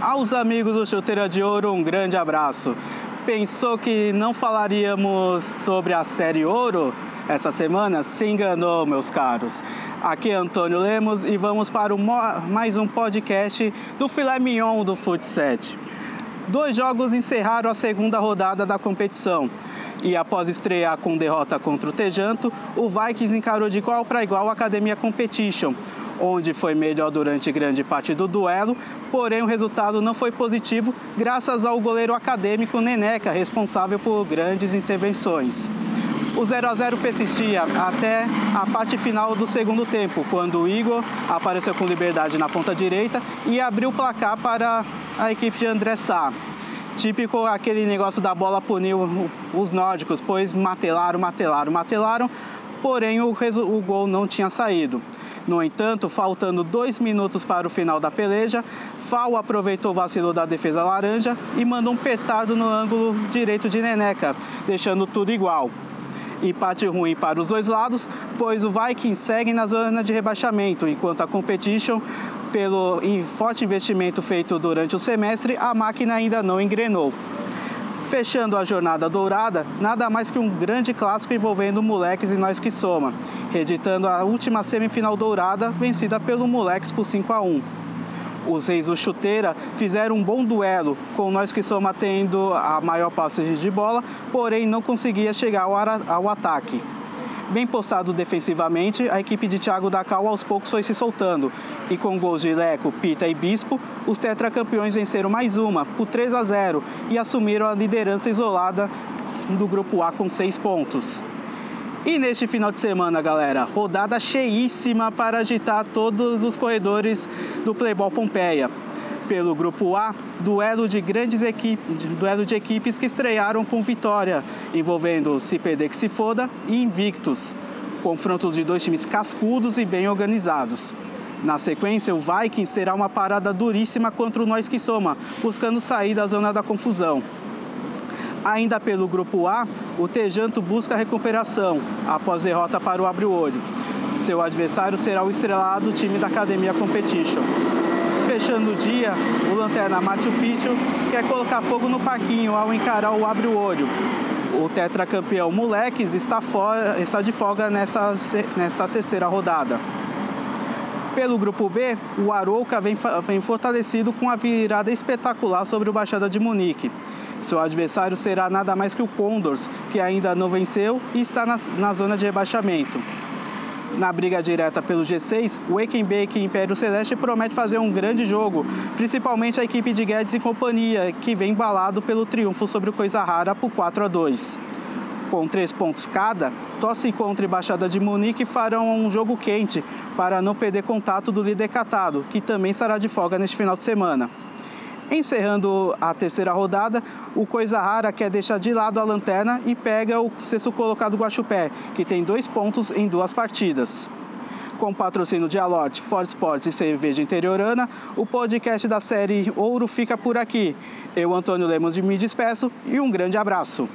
Aos amigos do Chuteira de Ouro, um grande abraço. Pensou que não falaríamos sobre a série Ouro essa semana? Se enganou, meus caros. Aqui é Antônio Lemos e vamos para mais um podcast do Filé Mignon do Futset. Dois jogos encerraram a segunda rodada da competição. E após estrear com derrota contra o Tejanto, o Vikings encarou de igual para igual a Academia Competition, onde foi melhor durante grande parte do duelo, porém o resultado não foi positivo graças ao goleiro acadêmico Neneca, responsável por grandes intervenções. O 0 a 0 persistia até a parte final do segundo tempo, quando o Igor apareceu com liberdade na ponta direita e abriu o placar para a equipe de André Sá. Típico aquele negócio da bola punir os nórdicos, pois matelaram, matelaram, matelaram, porém o, o gol não tinha saído. No entanto, faltando dois minutos para o final da peleja, Fal aproveitou o vacilo da defesa laranja e mandou um petardo no ângulo direito de Neneca, deixando tudo igual. Empate ruim para os dois lados, pois o Viking segue na zona de rebaixamento, enquanto a Competition, pelo forte investimento feito durante o semestre, a máquina ainda não engrenou. Fechando a jornada dourada, nada mais que um grande clássico envolvendo moleques e nós que soma, reeditando a última semifinal dourada vencida pelo Moleques por 5 a 1. Os reis do Chuteira fizeram um bom duelo, com nós que soma tendo a maior passagem de bola, porém não conseguia chegar ao, ao ataque. Bem postado defensivamente, a equipe de Thiago Dacal aos poucos foi se soltando. E com gols de Leco, Pita e Bispo, os tetracampeões venceram mais uma, por 3 a 0, e assumiram a liderança isolada do grupo A com 6 pontos. E neste final de semana, galera, rodada cheíssima para agitar todos os corredores do Playball Pompeia pelo grupo A, duelo de grandes equipes, duelo de equipes que estrearam com vitória, envolvendo Se Perder Que Se Foda e Invictus. Confrontos de dois times cascudos e bem organizados. Na sequência, o Vikings terá uma parada duríssima contra o Nós Que Soma, buscando sair da zona da confusão. Ainda pelo grupo A, o Tejanto busca recuperação após derrota para o Abre o Olho. Seu adversário será o estrelado time da Academia Competition fechando o dia, o Lanterna Machu Picchu quer colocar fogo no parquinho ao encarar o Abre o Olho. O tetracampeão Moleques está, fora, está de folga nessa, nessa terceira rodada. Pelo grupo B, o Arouca vem, vem fortalecido com a virada espetacular sobre o Baixada de Munique. Seu adversário será nada mais que o Condors, que ainda não venceu e está na, na zona de rebaixamento. Na briga direta pelo G6, o Wakenbeck e Império Celeste promete fazer um grande jogo, principalmente a equipe de Guedes e companhia, que vem embalado pelo triunfo sobre o Coisa Rara por 4 a 2. Com três pontos cada, Tosse contra e Baixada de Munique farão um jogo quente para não perder contato do líder catado, que também estará de folga neste final de semana. Encerrando a terceira rodada, o Coisa Rara quer deixar de lado a lanterna e pega o sexto colocado Guaxupé, que tem dois pontos em duas partidas. Com patrocínio de Alort, Ford Sports e Cerveja Interiorana, o podcast da série Ouro fica por aqui. Eu, Antônio Lemos, me despeço e um grande abraço.